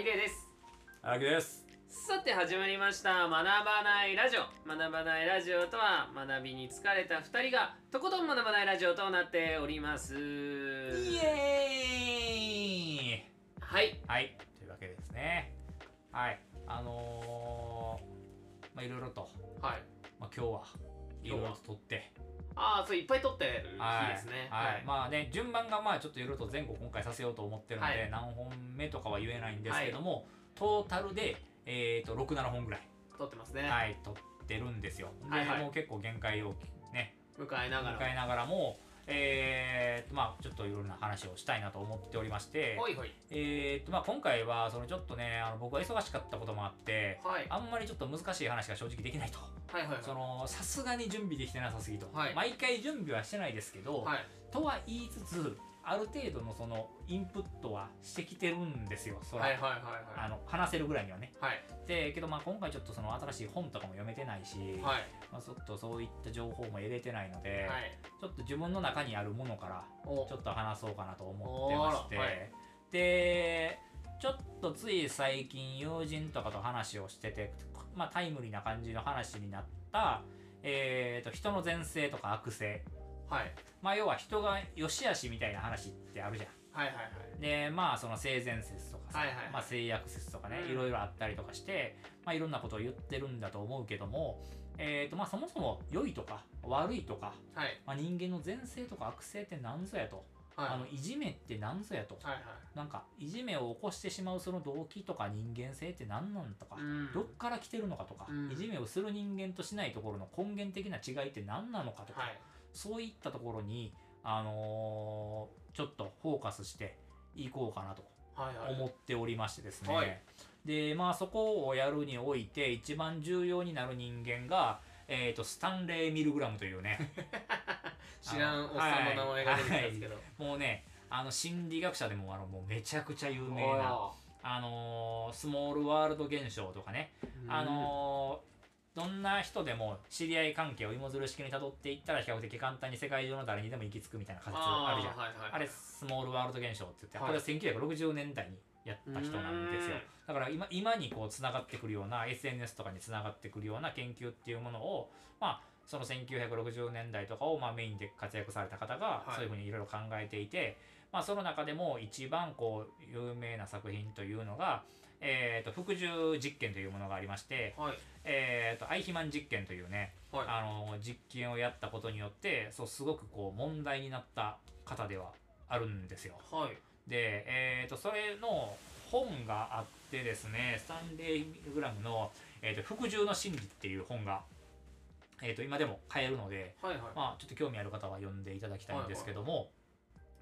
入れです。荒木です。さて始まりました。学ばないラジオ。学ばないラジオとは学びに疲れた2人がとことん学ばないラジオとなっております。イエーイ。はい。はい。というわけですね。はい。あのー、まあいろいろと、はい。まあ、今日はいろいろと撮ってああそういっぱい撮ってるはい日ですね。はい、まあね順番がまあちょっといろいろと前後今回させようと思ってるので、はい。何本目とかは言えないんですけども、トータルでえっ、と67本ぐらい、撮ってますね、はい撮ってるんですよ。で、はいはい。もう結構限界をね迎えながら迎えながらもえーとまあちょっといろんな話をしたいなと思っておりましてほいほい。えーとまあ今回はそのちょっとねあの僕は忙しかったこともあってはい。あんまりちょっと難しい話が正直できないと。はいはいはい。そのさすがに準備できてなさすぎと、はい。毎回準備はしてないですけど、はい。とは言いつつある程度のそのインプットはしてきてるんですよそら、はいはいはいはあの話せるぐらいにはね。いはい。でけどまあ今回ちょっとその新しい本とかも読めてないし、はい。まあ、ちょっとそういった情報も得れてないので、はい。ちょっと自分の中にあるものからお。ちょっと話そうかなと思ってまして、はい。でちょっとつい最近友人とかと話をしてて、まあ、タイムリーな感じの話になった、えー、と人の善性とか悪性はい。まあ要は人が良し悪しみたいな話ってあるじゃん。はいはいはい。でまあその性善説とかさ、はいはいはい。まあ、性悪説とかね、うん。いろいろあったりとかして、まあ、いろんなことを言ってるんだと思うけども、えーとまあ、そもそも良いとか悪いとか、はい。まあ、人間の善性とか悪性って何ぞやと、はい。あのいじめって何ぞやと、はいはい。なんかいじめを起こしてしまうその動機とか人間性って何なんとか、うん。どっから来てるのかとか、うん。いじめをする人間としないところの根源的な違いって何なのかとか、はいそういったところに、あのーちょっとフォーカスしていこうかなとはいはい。思っておりましてですね、はい。でまあそこをやるにおいて一番重要になる人間が、えー、とスタンレー・ミルグラムというね。知らんおっさんの名前が出てきたんですけど。もうねあの心理学者でもあのもうめちゃくちゃ有名な、あのースモールワールド現象とかね、あのーどんな人でも知り合い関係を芋づる式にたどっていったら比較的簡単に世界中の誰にでも行き着くみたいな仮説あるじゃん。はいはいあれスモールワールド現象って言って、はい。これは1960年代にやった人なんですよ。うん。だから今今にこうつながってくるような SNS とかにつながってくるような研究っていうものをまあその1960年代とかをまあメインで活躍された方がはい。そういうふうにいろいろ考えていて、まあ、その中でも一番こう有名な作品というのが、えー、と服従実験というものがありまして、はい。えー、とアイヒマン実験というね、はい。あの実験をやったことによってそうすごくこう問題になった方ではあるんですよ。はい。で、えー、とそれの本があってですねスタンレー・グラムの「えー、と服従の真理」っていう本が、えー、と今でも買えるので、はいはい。まあ、ちょっと興味ある方は読んでいただきたいんですけども、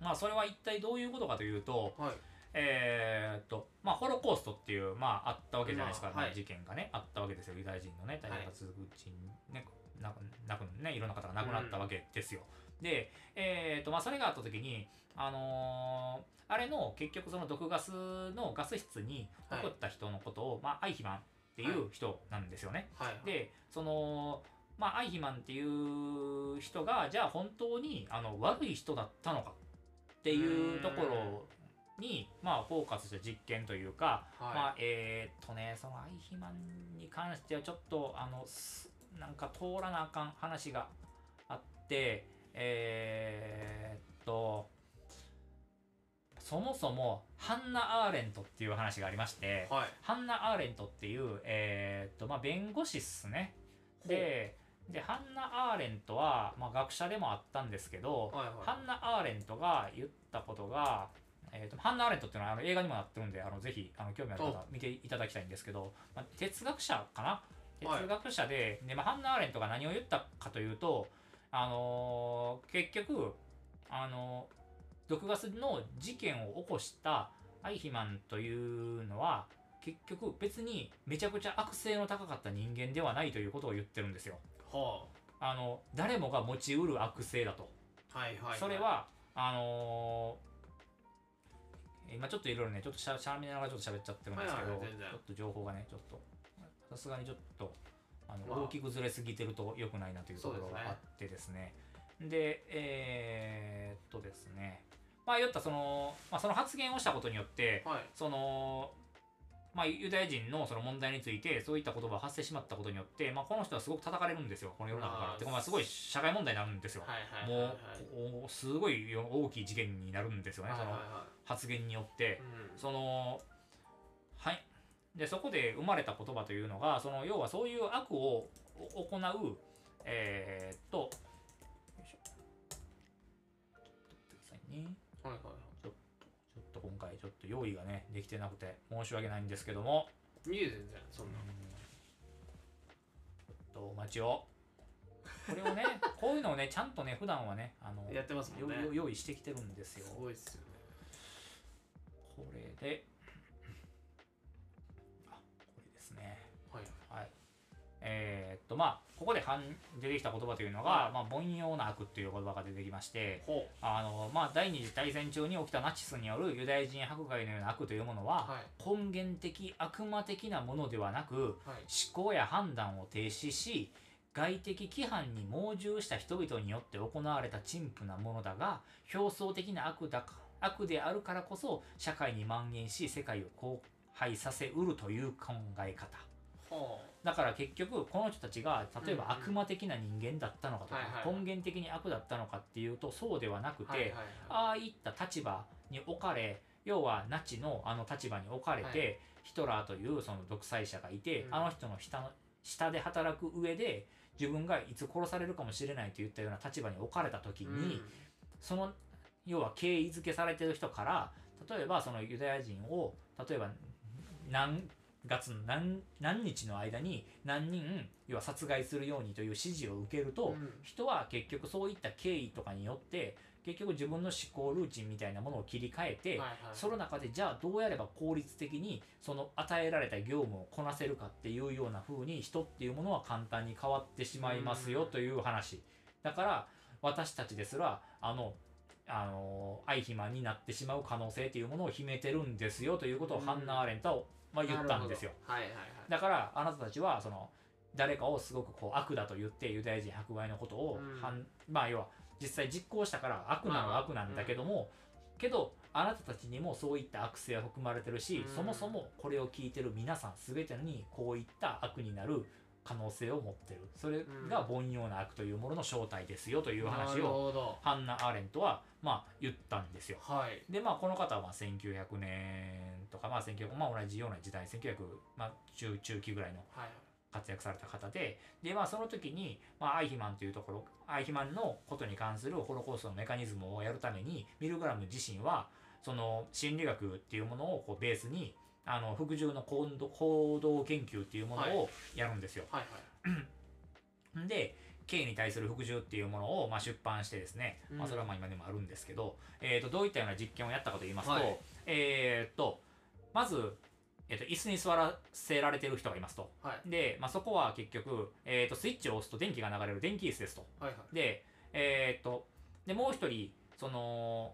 まあそれは一体どういうことかというと,、はいえーとまあ、ホロコーストっていう、まあ、あったわけじゃないですか、まあはい。事件がねあったわけですよ。ユダヤ人のね大発人ね、なくなくねいろんな方が亡くなったわけですよ。で、えーとまあ、それがあった時に、あのーあれの結局その毒ガスのガス室に送った人のことを、まあ、アイヒマンっていう人なんですよね。はい。でそのまあアイヒマンっていう人がじゃあ本当にあの悪い人だったのかっていうところにまあフォーカスした実験というか、はい。まあえーっとねそのアイヒマンに関してはちょっとあのすなんか通らなあかん話があってえーっとそもそもハンナ・アーレントっていう話がありまして、はい。ハンナ・アーレントっていう、えーっとまあ、弁護士っすね。ででハンナ・アーレントは、まあ、学者でもあったんですけど、はいはい。ハンナ・アーレントが言ったことが、えー、とハンナ・アーレントっていうのはあの映画にもなってるんであのぜひあの興味ある方見ていただきたいんですけど、まあ、哲学者かな？はい。哲学者で,、でまあ、ハンナ・アーレントが何を言ったかというと、あのー結局、あのー毒ガスの事件を起こしたアイヒマンというのは結局別にめちゃくちゃ悪性の高かった人間ではないということを言ってるんですよ。はあ。の誰もが持ちうる悪性だと。あはいはい。それはあのー今ちょっといろいろねちょっとしゃしゃべりながらちょっと喋っちゃってるんですけど、はいはいちょっと情報がねちょっと。さすがにちょっとあの、まあ。大きくずれすぎてると良くないなというところがあってですね。でえーっとですね。まあ言ったその、まあ、その発言をしたことによってはい。そのまあ、ユダヤ人のその問題についてそういった言葉が発生しまったことによって、まあ、この人はすごく叩かれるんですよ。この世の中から。てかまあすごい社会問題になるんですよ、はいはいはいはい。もうおすごい大きい事件になるんですよね、はいはいそのは発言によって。い、うん。そのはい。でそこで生まれた言葉というのがその要はそういう悪を行うえー、っとよいしょ。ちょっと待ってくださいね。はいはいはちょっと今回ちょっと用意がねできてなくて申し訳ないんですけども。いいい全然そんな。とお待ちを。これをね こういうのをねちゃんとね普段はねあのやってますもんね。よよ用意してきてるんですよ。すごいっすよね。これでえーっとまあここで出てきた言葉というのが、はい。まあ、凡庸な悪っていう言葉が出てきましてほあの、まあ、第二次大戦中に起きたナチスによるユダヤ人迫害のような悪というものは、うはい。根源的悪魔的なものではなくはい。思考や判断を停止し外的規範に盲従した人々によって行われた陳腐なものだが表層的な悪だか悪であるからこそ社会に蔓延し世界を荒廃させうるという考え方。ほだから結局この人たちが例えば悪魔的な人間だったのかとか、根源的に悪だったのかっていうとそうではなくて、ああいった立場に置かれ要はナチのあの立場に置かれて、はい。ヒトラーというその独裁者がいて、うん。あの人の下の下で働く上で自分がいつ殺されるかもしれないといったような立場に置かれた時に、うん。その要は敬意づけされてる人から例えばそのユダヤ人を例えば何月の何何日の間に何人要は殺害するようにという指示を受けると、うん。人は結局そういった経緯とかによって結局自分の思考ルーチンみたいなものを切り替えて、はいはい。その中でじゃあどうやれば効率的にその与えられた業務をこなせるかっていうような風に人っていうものは簡単に変わってしまいますようん。という話。だから私たちですらあのあのアイヒマンになってしまう可能性っていうものを秘めてるんですよということをうん。ハンナ・アーレントは、まあ、言ったんですよ。はいはいはい。だからあなたたちはその誰かをすごくこう悪だと言ってユダヤ人迫害のことを、うん。まあ要は実際実行したから悪なのは悪なんだけども、けどあなたたちにもそういった悪性は含まれてるし、うん。そもそもこれを聞いてる皆さん全てにこういった悪になる可能性を持ってる。それが凡庸な悪というものの正体ですよという話をハンナ・アーレントはまあ言ったんですよ。はい。でまあこの方はまあ1900年とかまあ1900まあ同じような時代1900まあ中中期ぐらいのはい。活躍された方ででまあその時に、まあ、アイヒマンというところアイヒマンのことに関するホロコーストのメカニズムをやるためにミルグラム自身はその心理学っていうものをこうベースにあの服従の行動行動研究っていうものをやるんですよ。はいはい。で K に対する服従っていうものをまあ出版してですね、まあ、うんそれはまあ今でもあるんですけど、えー、とどういったような実験をやったかと言いますと,、はい。えー、とまず、えー、と椅子に座らせられてる人がいますと。はい。で、まあ、そこは結局、えー、とスイッチを押すと電気が流れる電気椅子ですと。はいはい。で、えー、とでもう一人その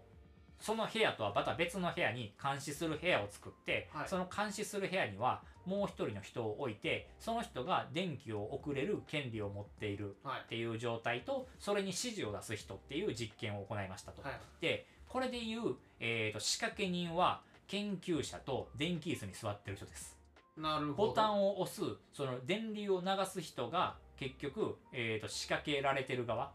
その部屋とはまた別の部屋に監視する部屋を作って、はいその監視する部屋にはもう一人の人を置いてその人が電気を送れる権利を持っているはいっていう状態とそれに指示を出す人っていう実験を行いましたと。はいでこれでいう、えー、と仕掛け人は研究者と電気椅子に座ってる人です。なるほどボタンを押すその電流を流す人が結局、えー、と仕掛けられてる側はいは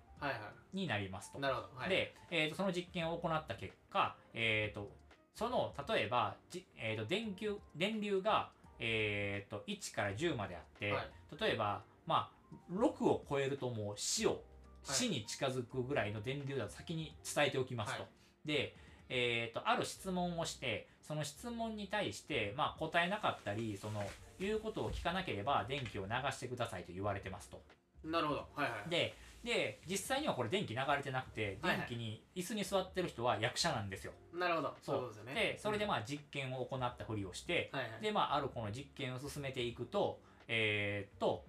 になりますと。いなるほど。はい。で、えー、とその実験を行った結果、えー、とその例えばじ、えー、と電球電流が、えー、と1から10まであって、はい。例えば、まあ、6を超えるともう死をはい。死に近づくぐらいの電流だと先に伝えておきますと。はい。で、えー、とある質問をしてその質問に対して、まあ、答えなかったりその言うことを聞かなければ電気を流してくださいと言われてますと。なるほど。はいはい。でで実際にはこれ電気流れてなくてはいはい。電気に椅子に座ってる人は役者なんですよ。なるほど。そう。ですよね。でそれでまあ実験を行ったふりをしてはいはい。でまああるこの実験を進めていくとえーっと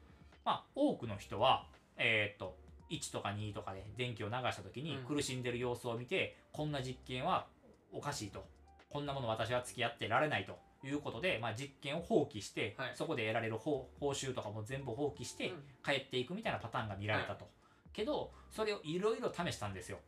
まあ多くの人はえーっと1とか2とかで電気を流した時にうん。苦しんでる様子を見て、こんな実験はおかしいと。こんなもの私は付き合ってられないと。いうことで、まあ、実験を放棄して、はい。そこで得られる報報酬とかも全部放棄して、うん。帰っていくみたいなパターンが見られたと。けどそれをいろいろ試したんですよ。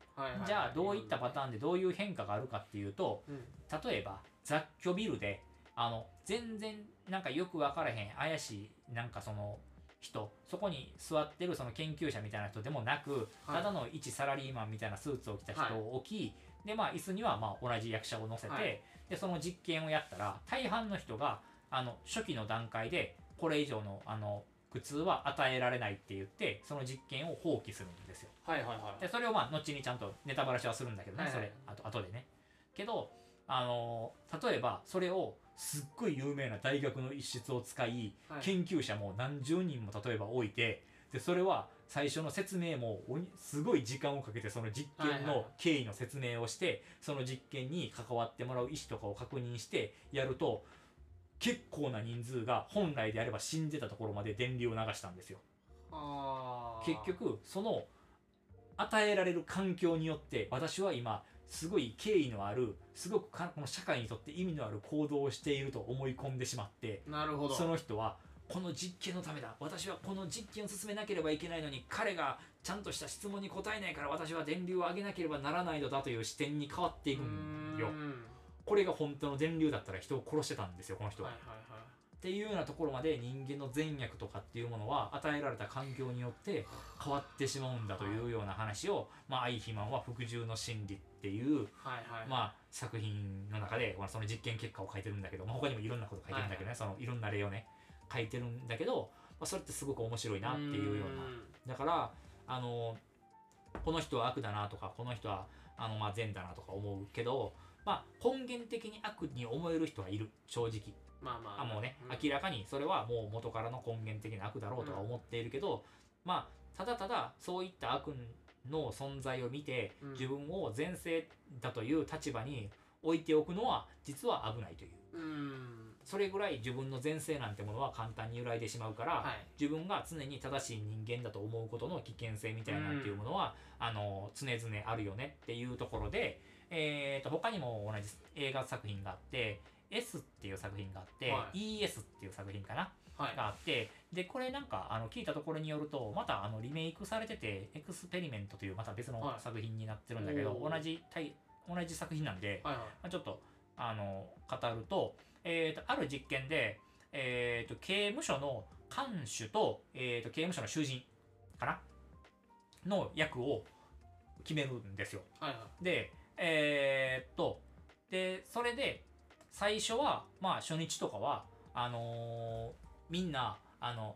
じゃあどういったパターンでどういう変化があるかっていうとうん。例えば雑居ビルであの全然なんかよく分からへん怪しいなんかその人そこに座ってるその研究者みたいな人でもなく、はい。ただの一サラリーマンみたいなスーツを着た人はい。を置き、でまあ椅子にはまあ同じ役者を乗せて、はい。でその実験をやったら大半の人があの初期の段階でこれ以上のあの苦痛は与えられないって言ってその実験を放棄するんですよ。はいはいはい。でそれをまあ後にちゃんとネタバラシはするんだけどね、はいはい。それ。あと後でね。けどあの例えばそれをすっごい有名な大学の一室を使い、はい。研究者も何十人も例えば置いてでそれは最初の説明もすごい時間をかけてその実験のはいはいはい。経緯の説明をしてその実験に関わってもらう意思とかを確認してやると結構な人数が本来であれば死んでたところまで電流を流したんですよ。結局その与えられる環境によって私は今すごい敬意のあるすごくかこの社会にとって意味のある行動をしていると思い込んでしまってなるほど。その人はこの実験のためだ。私はこの実験を進めなければいけないのに彼がちゃんとした質問に答えないから私は電流を上げなければならないのだという視点に変わっていくんよこれが本当の電流だったら人を殺してたんですよこの人は、はいはいはい。っていうようなところまで人間の善悪とかっていうものは与えられた環境によって変わってしまうんだというような話を「まあ、愛肥満は服従の真理」っていう、はいはい。まあ、作品の中でまあその実験結果を書いてるんだけど、まあ、他にもいろんなこと書いてるんだけどね、そのいろんな例をね書いてるんだけど、まあ、それってすごく面白いなっていうような。だからあのこの人は悪だなとかこの人はあのまあ善だなとか思うけど、まあ、根源的に悪に思える人はいる。正直。まあまあ。あもうね、ん。明らかにそれはもう元からの根源的な悪だろうとは思っているけど、まあただただそういった悪の存在を見て、うん。自分を前世だという立場に置いておくのは実は危ないという。うん。それぐらい自分の前世なんてものは簡単に揺らいでしまうから、はい。自分が常に正しい人間だと思うことの危険性みたいなっていうものは、あの常々あるよねっていうところで、えー、と他にも同じ映画作品があって「S」っていう作品があって「は ES」っていう作品かな？はい。があってでこれなんかあの聞いたところによるとまたあのリメイクされてて「エクスペリメント」というまた別のはい。作品になってるんだけど、おー。同じタイ同じ作品なんで、はいはい。まあ、ちょっとあの語ると,、えー、とある実験で、えー、と刑務所の看守と,、えー、と刑務所の囚人かな？の役を決めるんですよ。はいはい。でえーっとでそれで最初はまあ初日とかはあのーみんなあの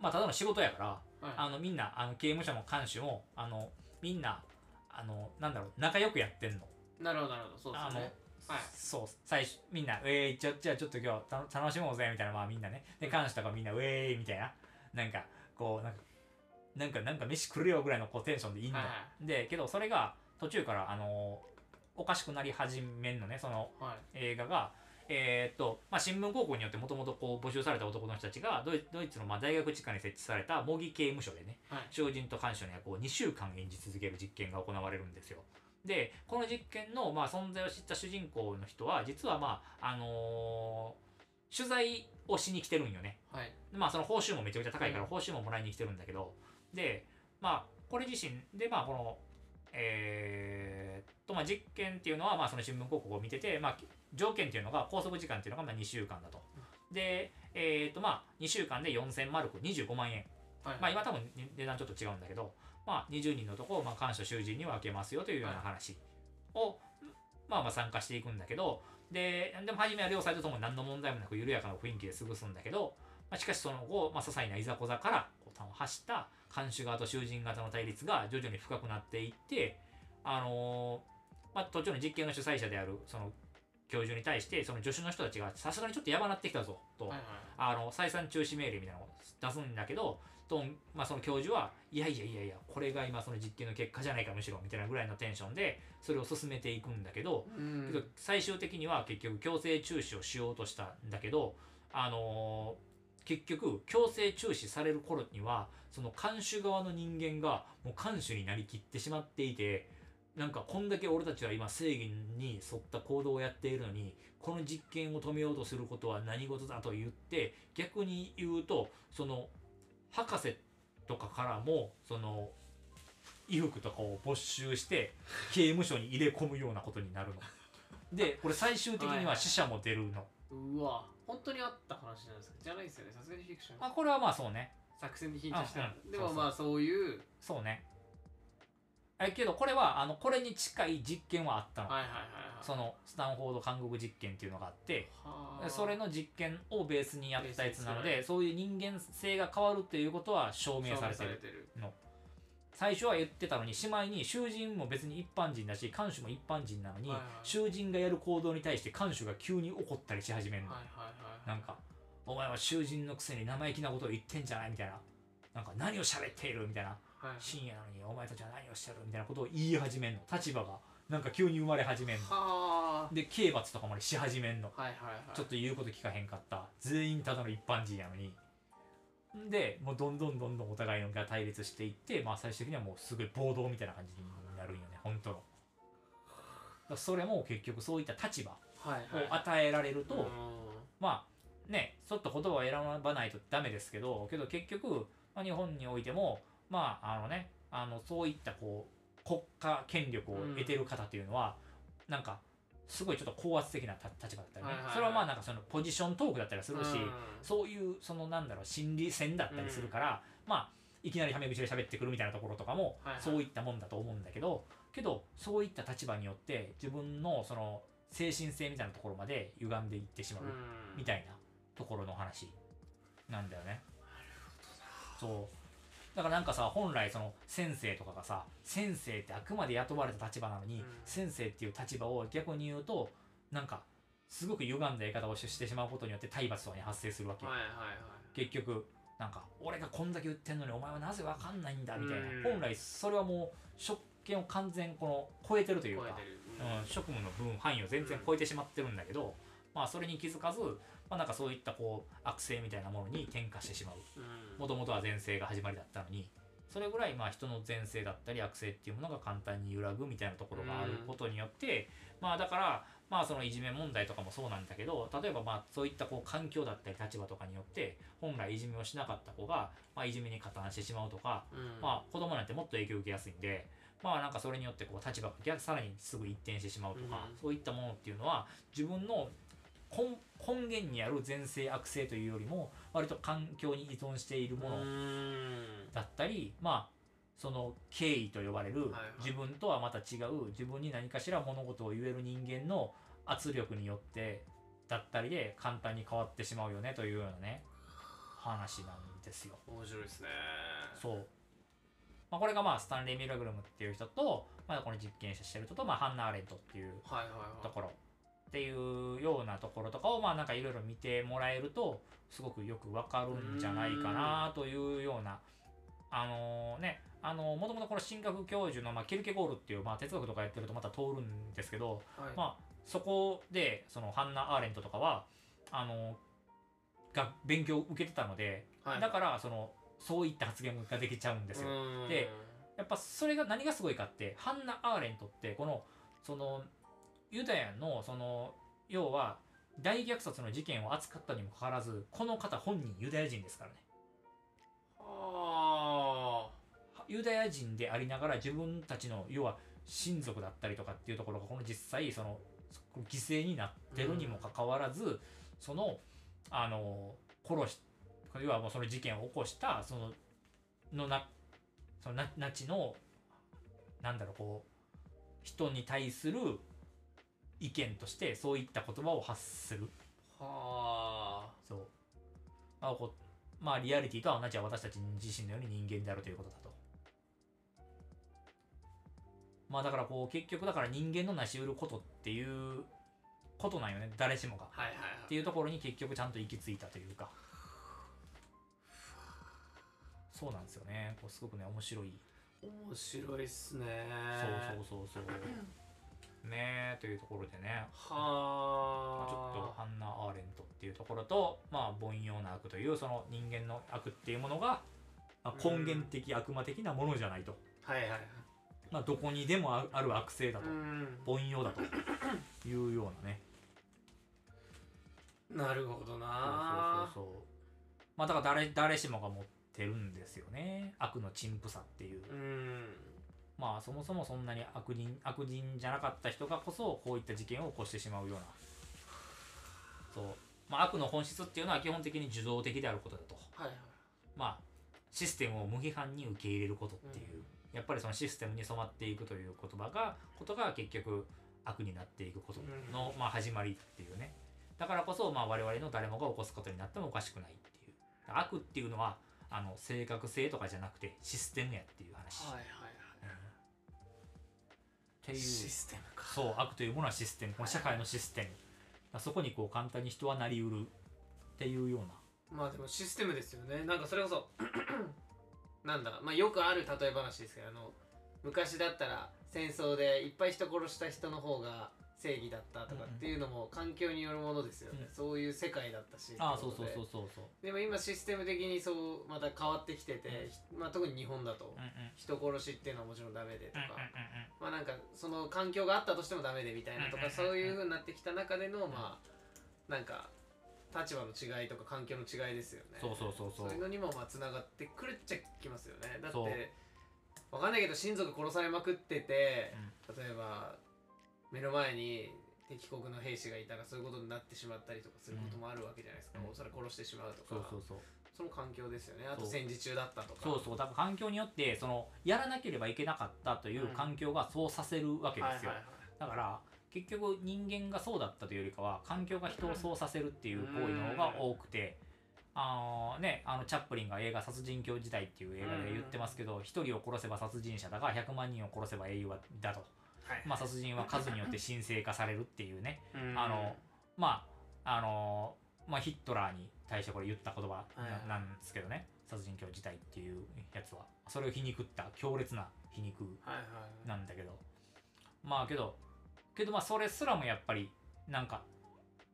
まあただの仕事やからはい。あのみんなあの刑務所も看守もあのみんなあのなんだろう仲良くやってんの。なるほどなるほど。そうですね。はい。そう最初みんな「ウェーイじゃじゃあちょっと今日た楽しもうぜ」みたいなまあみんなね。で看守とかみんな「ウェーイ」みたいな。なんかこうなんかなんかなんか飯来るよぐらいのこうテンションでいいの、はいはでけどそれが途中からあのおかしくなり始めんのねそのはい。映画が。えーっと、まあ、新聞広告によってもともとこう募集された男の人たちがドイドイツのまあ大学地下に設置された模擬刑務所でねはい。囚人と看守の役を2週間演じ続ける実験が行われるんですよ。でこの実験のまあ存在を知った主人公の人は実はまああのー取材をしに来てるんよね。はい。まあその報酬もめちゃくちゃ高いからうん。報酬ももらいに来てるんだけど、でまあこれ自身でまあこのえーっとまあ実験っていうのはまあその新聞広告を見ててまあ条件っていうのが拘束時間っていうのがまあ2週間だと。でえーっとまあ2週間で4000マルク25万円。はいまあ今多分値段ちょっと違うんだけど、まあ20人のとこをまあ監視囚人に分けますよというような話を、まあまあ参加していくんだけど、で、でも初めは両サイドとも何の問題もなく緩やかな雰囲気で過ごすんだけど、まあ、しかしその後、まあ、些細ないざこざからこう端を発した看守側と囚人型の対立が徐々に深くなっていって、あのーまあ、途中の実験の主催者であるその教授に対してその助手の人たちがさすがにちょっとやばなってきたぞと、はいはい。あの再三中止命令みたいなのを出すんだけどと、まあ、その教授はいやいやいやいやこれが今その実験の結果じゃないかむしろみたいなぐらいのテンションでそれを進めていくんだけど、うん。けど最終的には結局強制中止をしようとしたんだけど、あのー結局強制中止される頃にはその看守側の人間がもう看守になりきってしまっていてなんかこんだけ俺たちは今正義に沿った行動をやっているのにこの実験を止めようとすることは何事だと言って逆に言うとその博士とかからもその衣服とかを没収して刑務所に入れ込むようなことになるの。でこれ最終的には死者も出るの。うわ本当にあった話なんですか？じゃないですよね。さすがにフィクション。まあこれはまあそうね。作戦でヒントしたんうでもまあそういう。そうね。えけどこれはあのこれに近い実験はあったの、はいはいはいはい。そのスタンフォード監獄実験っていうのがあってはあ。それの実験をベースにやったやつなのでそういう人間性が変わるっていうことは証明されてる。の最初は言ってたのにしまいに囚人も別に一般人だし看守も一般人なのに、はいはい。囚人がやる行動に対して看守が急に怒ったりし始めるの、はいはいはい。なんか「お前は囚人のくせに生意気なことを言ってんじゃない」みたいな。なんか何を喋っているみたいな。はい深夜なのにお前たちは何をしてるみたいなことを言い始めんの。立場がなんか急に生まれ始めんの。はで刑罰とかまでし始めんの。あはいはいはい。ちょっと言うこと聞かへんかった。全員ただの一般人やのにでもうどんどんどんどんお互いのが対立していって、まあ、最終的にはもうすごい暴動みたいな感じになるんよね本当の。だそれも結局そういった立場はいはい。を与えられると、うん。まあねちょっと言葉を選ばないとダメですけどけど結局、まあ、日本においてもまああのねあのそういったこう国家権力を得てる方っていうのは、なんかすごいちょっと高圧的なた立場だったりね、それはまあなんかそのポジショントークだったりするし、うん。そういうそのなんだろう心理戦だったりするから、まあいきなりタメ口で喋ってくるみたいなところとかも、そういったもんだと思うんだけどけどそういった立場によって自分のその精神性みたいなところまで歪んでいってしまう、うん。みたいなところの話なんだよね。そうだからなんかさ本来その先生とかがさ先生ってあくまで雇われた立場なのに、うん。先生っていう立場を逆に言うとなんかすごく歪んだ言い方をしてしまうことによって体罰とかに発生するわけ、はいはい結局なんか俺がこんだけ言ってんのにお前はなぜわかんないんだみたいな、うん。本来それはもう職権を完全この超えてるというかうん、職務の分範囲を全然超えてしまってるんだけど、まあそれに気づかず、まあ、なんかそういったこう悪性みたいなものに転化してしまう。うん。もともとは善性が始まりだったのにそれぐらいまあ人の善性だったり悪性っていうものが簡単に揺らぐみたいなところがあることによって、まあだからまあそのいじめ問題とかもそうなんだけど例えばまあそういったこう環境だったり立場とかによって本来いじめをしなかった子が、まあ、いじめに加担してしまうとか、うん。まあ子供なんてもっと影響を受けやすいんでまあなんかそれによってこう立場が逆さらにすぐ一転してしまうとか、うん。そういったものっていうのは自分の根根源にある善性悪性というよりも割と環境に依存しているもの。うん。だったり、まあその敬意と呼ばれるはいはい。自分とはまた違う自分に何かしら物事を言える人間の圧力によってだったりで簡単に変わってしまうよねというようなね話なんですよ。面白いですね。そう。まあ、これがまあスタンレー・ミラグルムっていう人と、まあ、この実験者してる人と、まあ、ハンナ・アーレントっていうはいはいはい。ところっていうようなところとかをまあなんかいろいろ見てもらえるとすごくよくわかるんじゃないかなというようなあのねあのもともとこの神学教授の、まあ、ケルケゴールっていう、まあ、哲学とかやってるとまた通るんですけど、はい。まあそこでそのハンナ・アーレントとかはあのが勉強を受けてたので、はい。だからそのそういった発言ができちゃうんですよ。うん。でやっぱそれが何がすごいかってハンナ・アーレントってこのそのユダヤのその要は大虐殺の事件を扱ったにもかかわらずこの方本人ユダヤ人ですからね。あ。ユダヤ人でありながら自分たちの要は親族だったりとかっていうところがこの実際その犠牲になってるにもかかわらず、そのあの殺し要はもうその事件を起こしたそののなそのナナチのなんだろうこう人に対する意見としてそういった言葉を発する。ーはそう、まあこうまあ、リアリティとは同じは私たち自身のように人間であるということだと。まあだからこう結局だから人間の成し得ることっていうことなんよね。誰しもが。あはいはい。っていうところに結局ちゃんと行き着いたというか。そうなんですよね。こうすごくね面白い。面白いっすね。そうそうそうそう ねえというところでね、まあ、はあちょっとハンナ・アーレントっていうところとまあ凡庸な悪というその人間の悪っていうものが、まあ、根源的悪魔的なものじゃないと、はいはいはい。まあ、どこにでもあある悪性だと、うん。凡庸だと。いうようなね。なるほどな。そうそうそう。まあだから誰誰しもが持ってるんですよね。悪の陳腐さっていう、うんまあそもそもそんなに悪人悪人じゃなかった人がこそこういった事件を起こしてしまうような。そう。まあ、悪の本質っていうのは基本的に受動的であることだと。はいはい。まあシステムを無批判に受け入れることっていう、やっぱりそのシステムに染まっていくという言葉がことが結局悪になっていくことの、まあ、始まりっていうね。だからこそ、まあ、我々の誰もが起こすことになってもおかしくないっていう。悪っていうのはあの正確性とかじゃなくてシステムやっていう話、はいはいうんっていう。システムか。そう悪というものはシステム。この社会のシステム。そこにこう簡単に人はなりうる。っていうような。まあでもシステムですよね。なんかそれこそ なんだまあよくある例え話ですけどあの昔だったら戦争でいっぱい人殺した人の方が正義だったとかっていうのも環境によるものですよね、うんそういう世界だったしああそうそうそうそうそう。ででも今システム的にそうまた変わってきてて、まあ、特に日本だとうんうん。人殺しっていうのはもちろんダメでとか、うんうんうんまあなんかその環境があったとしてもダメでみたいなとか、うんそういう風になってきた中でのまあなんか立場の違いとか環境の違いですよね。そうそうそうそう。そういうのにもまあつながってくるっちゃきますよね。だってわかんないけど親族殺されまくってて例えば目の前に敵国の兵士がいたらそういうことになってしまったりとかすることもあるわけじゃないですか、うん。それ殺してしまうとか。そうそうそう。その環境ですよね。あと戦時中だったとか。そうそう。だから環境によってそのやらなければいけなかったという環境がそうさせるわけですよ、だから結局人間がそうだったというよりかは環境が人をそうさせるっていう行為の方が多くて、あのねあのチャップリンが映画「殺人狂時代」っていう映画で言ってますけど一人を殺せば殺人者だが100万人を殺せば英雄だと、はいまあ、殺人は数によって神聖化されるっていうね。うん。あのまああのまあヒットラーに対してこれ言った言葉ななんですけどね。殺人狂時代っていうやつは。それを皮肉った強烈な皮肉なんだけど。まあけどけどまあそれすらもやっぱりなんか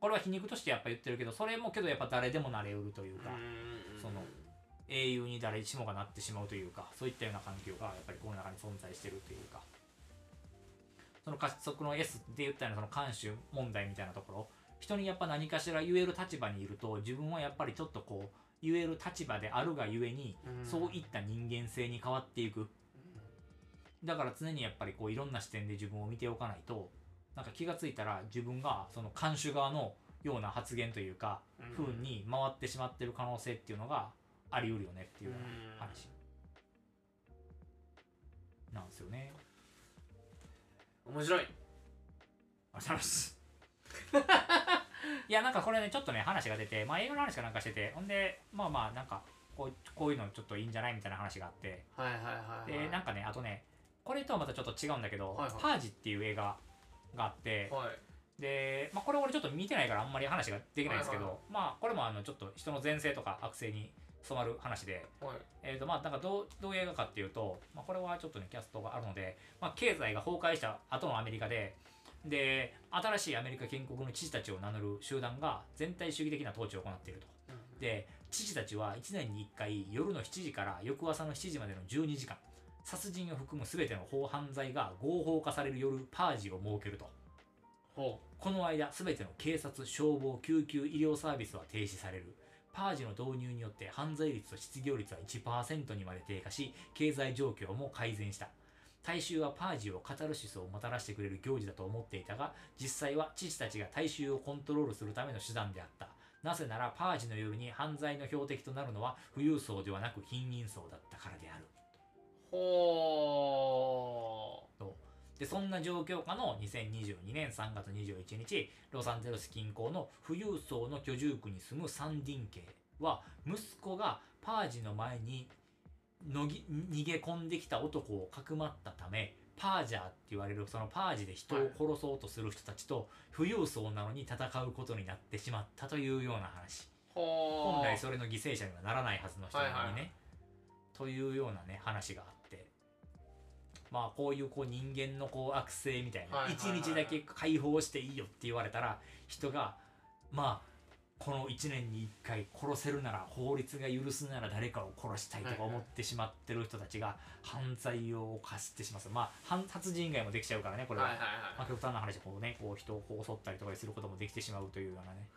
これは皮肉としてやっぱ言ってるけどそれもけどやっぱ誰でもなれうるというか、うん。その英雄に誰しもがなってしまうというかそういったような環境がやっぱりこの中に存在してるというかその加速の S で言ったようなその慣習問題みたいなところ。人にやっぱ何かしら言える立場にいると自分はやっぱりちょっとこう言える立場であるがゆえにうん。そういった人間性に変わっていく。だから常にやっぱりこういろんな視点で自分を見ておかないとなんか気がついたら自分がその看守側のような発言というかうん。風に回ってしまってる可能性っていうのがあり得るよねっていう話。なんですよね。面白い。ありがとうございます。いやなんかこれねちょっとね話が出て、まあ、映画の話かなんかしててほんでまあまあなんかこうこういうのちょっといいんじゃないみたいな話があって。はいはいはいはい。でなんかねあとねこれとはまたちょっと違うんだけど「はいはい。パージ」っていう映画があってはい。で、まあ、これ俺ちょっと見てないからあんまり話ができないんですけど、はいはい。まあこれもあのちょっと人の前世とか悪性に染まる話で、はい。えーとまあ、なんかどうどういう映画かっていうと、まあ、これはちょっとねキャストがあるので、まあ、経済が崩壊した後のアメリカでで新しいアメリカ建国の知事たちを名乗る集団が全体主義的な統治を行っていると。で知事たちは1年に1回夜の7時から翌朝の7時までの12時間殺人を含む全ての法犯罪が合法化される夜パージを設けると。ほこの間全ての警察消防救急医療サービスは停止されるパージの導入によって犯罪率と失業率は1%にまで低下し経済状況も改善した。大衆はパージをカタルシスをもたらしてくれる行事だと思っていたが実際は知事たちが大衆をコントロールするための手段であった。なぜならパージの夜に犯罪の標的となるのは富裕層ではなく貧民層だったからである。うほでそんな状況下の2022年3月21日ロサンゼルス近郊の富裕層の居住区に住むサンディン家は息子がパージの前にのぎ逃げ込んできた男をかくまったためパージャーって言われるそのパージで人を殺そうとする人たちと富裕層なのに戦うことになってしまったというような話。ほ本来それの犠牲者にはならないはずの人なのにね、はいはいというようなね話があってまあこういうこう人間のこう悪性みたいな一日だけ解放していいよって言われたら人がまあこの1年に1回殺せるなら法律が許すなら誰かを殺したいとか思ってしまってる人たちが犯罪を犯してしまう。まあ犯殺人以外もできちゃうからねこれは、まあ、極端な話でこうねこう人をこう襲ったりとかすることもできてしまうというようなね。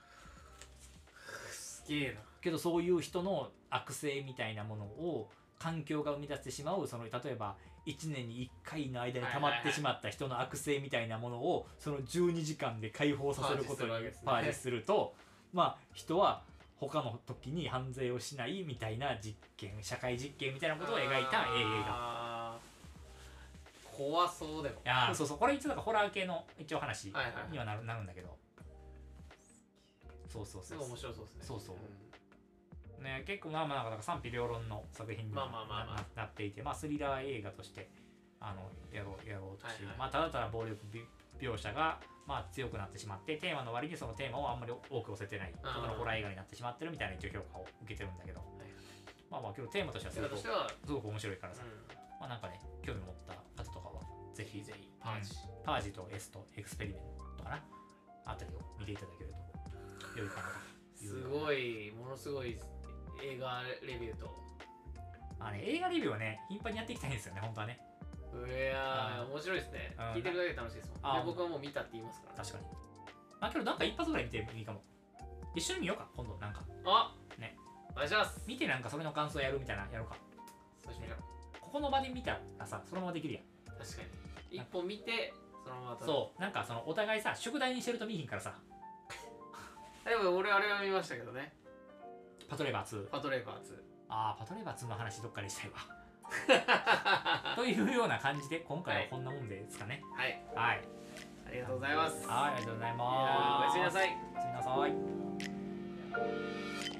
すげえな。けどそういう人の悪性みたいなものを環境が生み出してしまうその例えば1年に1回の間に溜まってしまった人の悪性みたいなものをその12時間で解放させることにパージするとまあ人は他の時に犯罪をしないみたいな実験社会実験みたいなことを描いた映画。怖そうでも。いやーそうそうこれ一応なんかホラー系の一応話にはなる,、なるんだけど。そうそうそう。面白そうですね。そうそうんね、結構まあまあなんか賛否両論の作品にな,、ななっていて、まあ、スリラー映画としてあのやろうやろうとして、はいはいまあ、ただただ暴力描写が、まあ、強くなってしまってテーマの割にそのテーマをあんまり多く寄せてないただのホラー映画になってしまってるみたいな一応評価を受けてるんだけど、いまあまあ今日テーマとしてはすごくすごく面白いからさ、うまあなんかね興味持った方とかはぜひひぜひ。パージ、パージと S とエクスペリメントかな。あたりを見ていただけると良いかなとすごいものすごい映画レビューと。まあね、映画レビューはね頻繁にやっていきたいんですよね本当はね。いやー面白いですね。うん。聞いてるだけで楽しいですもん。僕はもう見たって言いますから確かに。まあけどなんか一発ぐらい見てもいいかも。一緒に見ようか今度なんか。あね。お願いします。見てなんかそれの感想やるみたいなやろうか。そうしましょう。ここの場で見たらさそのままできるやん。確かに。一本見てそのままそう。なんかそのお互いさ宿題にしてると見えひんからさ。う でも俺あれは見ましたけどねパトレーバー2パトレーバー2あーパトレーバー2の話どっかでしたいわ。というような感じで今回はこんなもんですかね。はい。はい。ありがとうございます。はいありがとうございます。おやすみなさい。おやすみなさい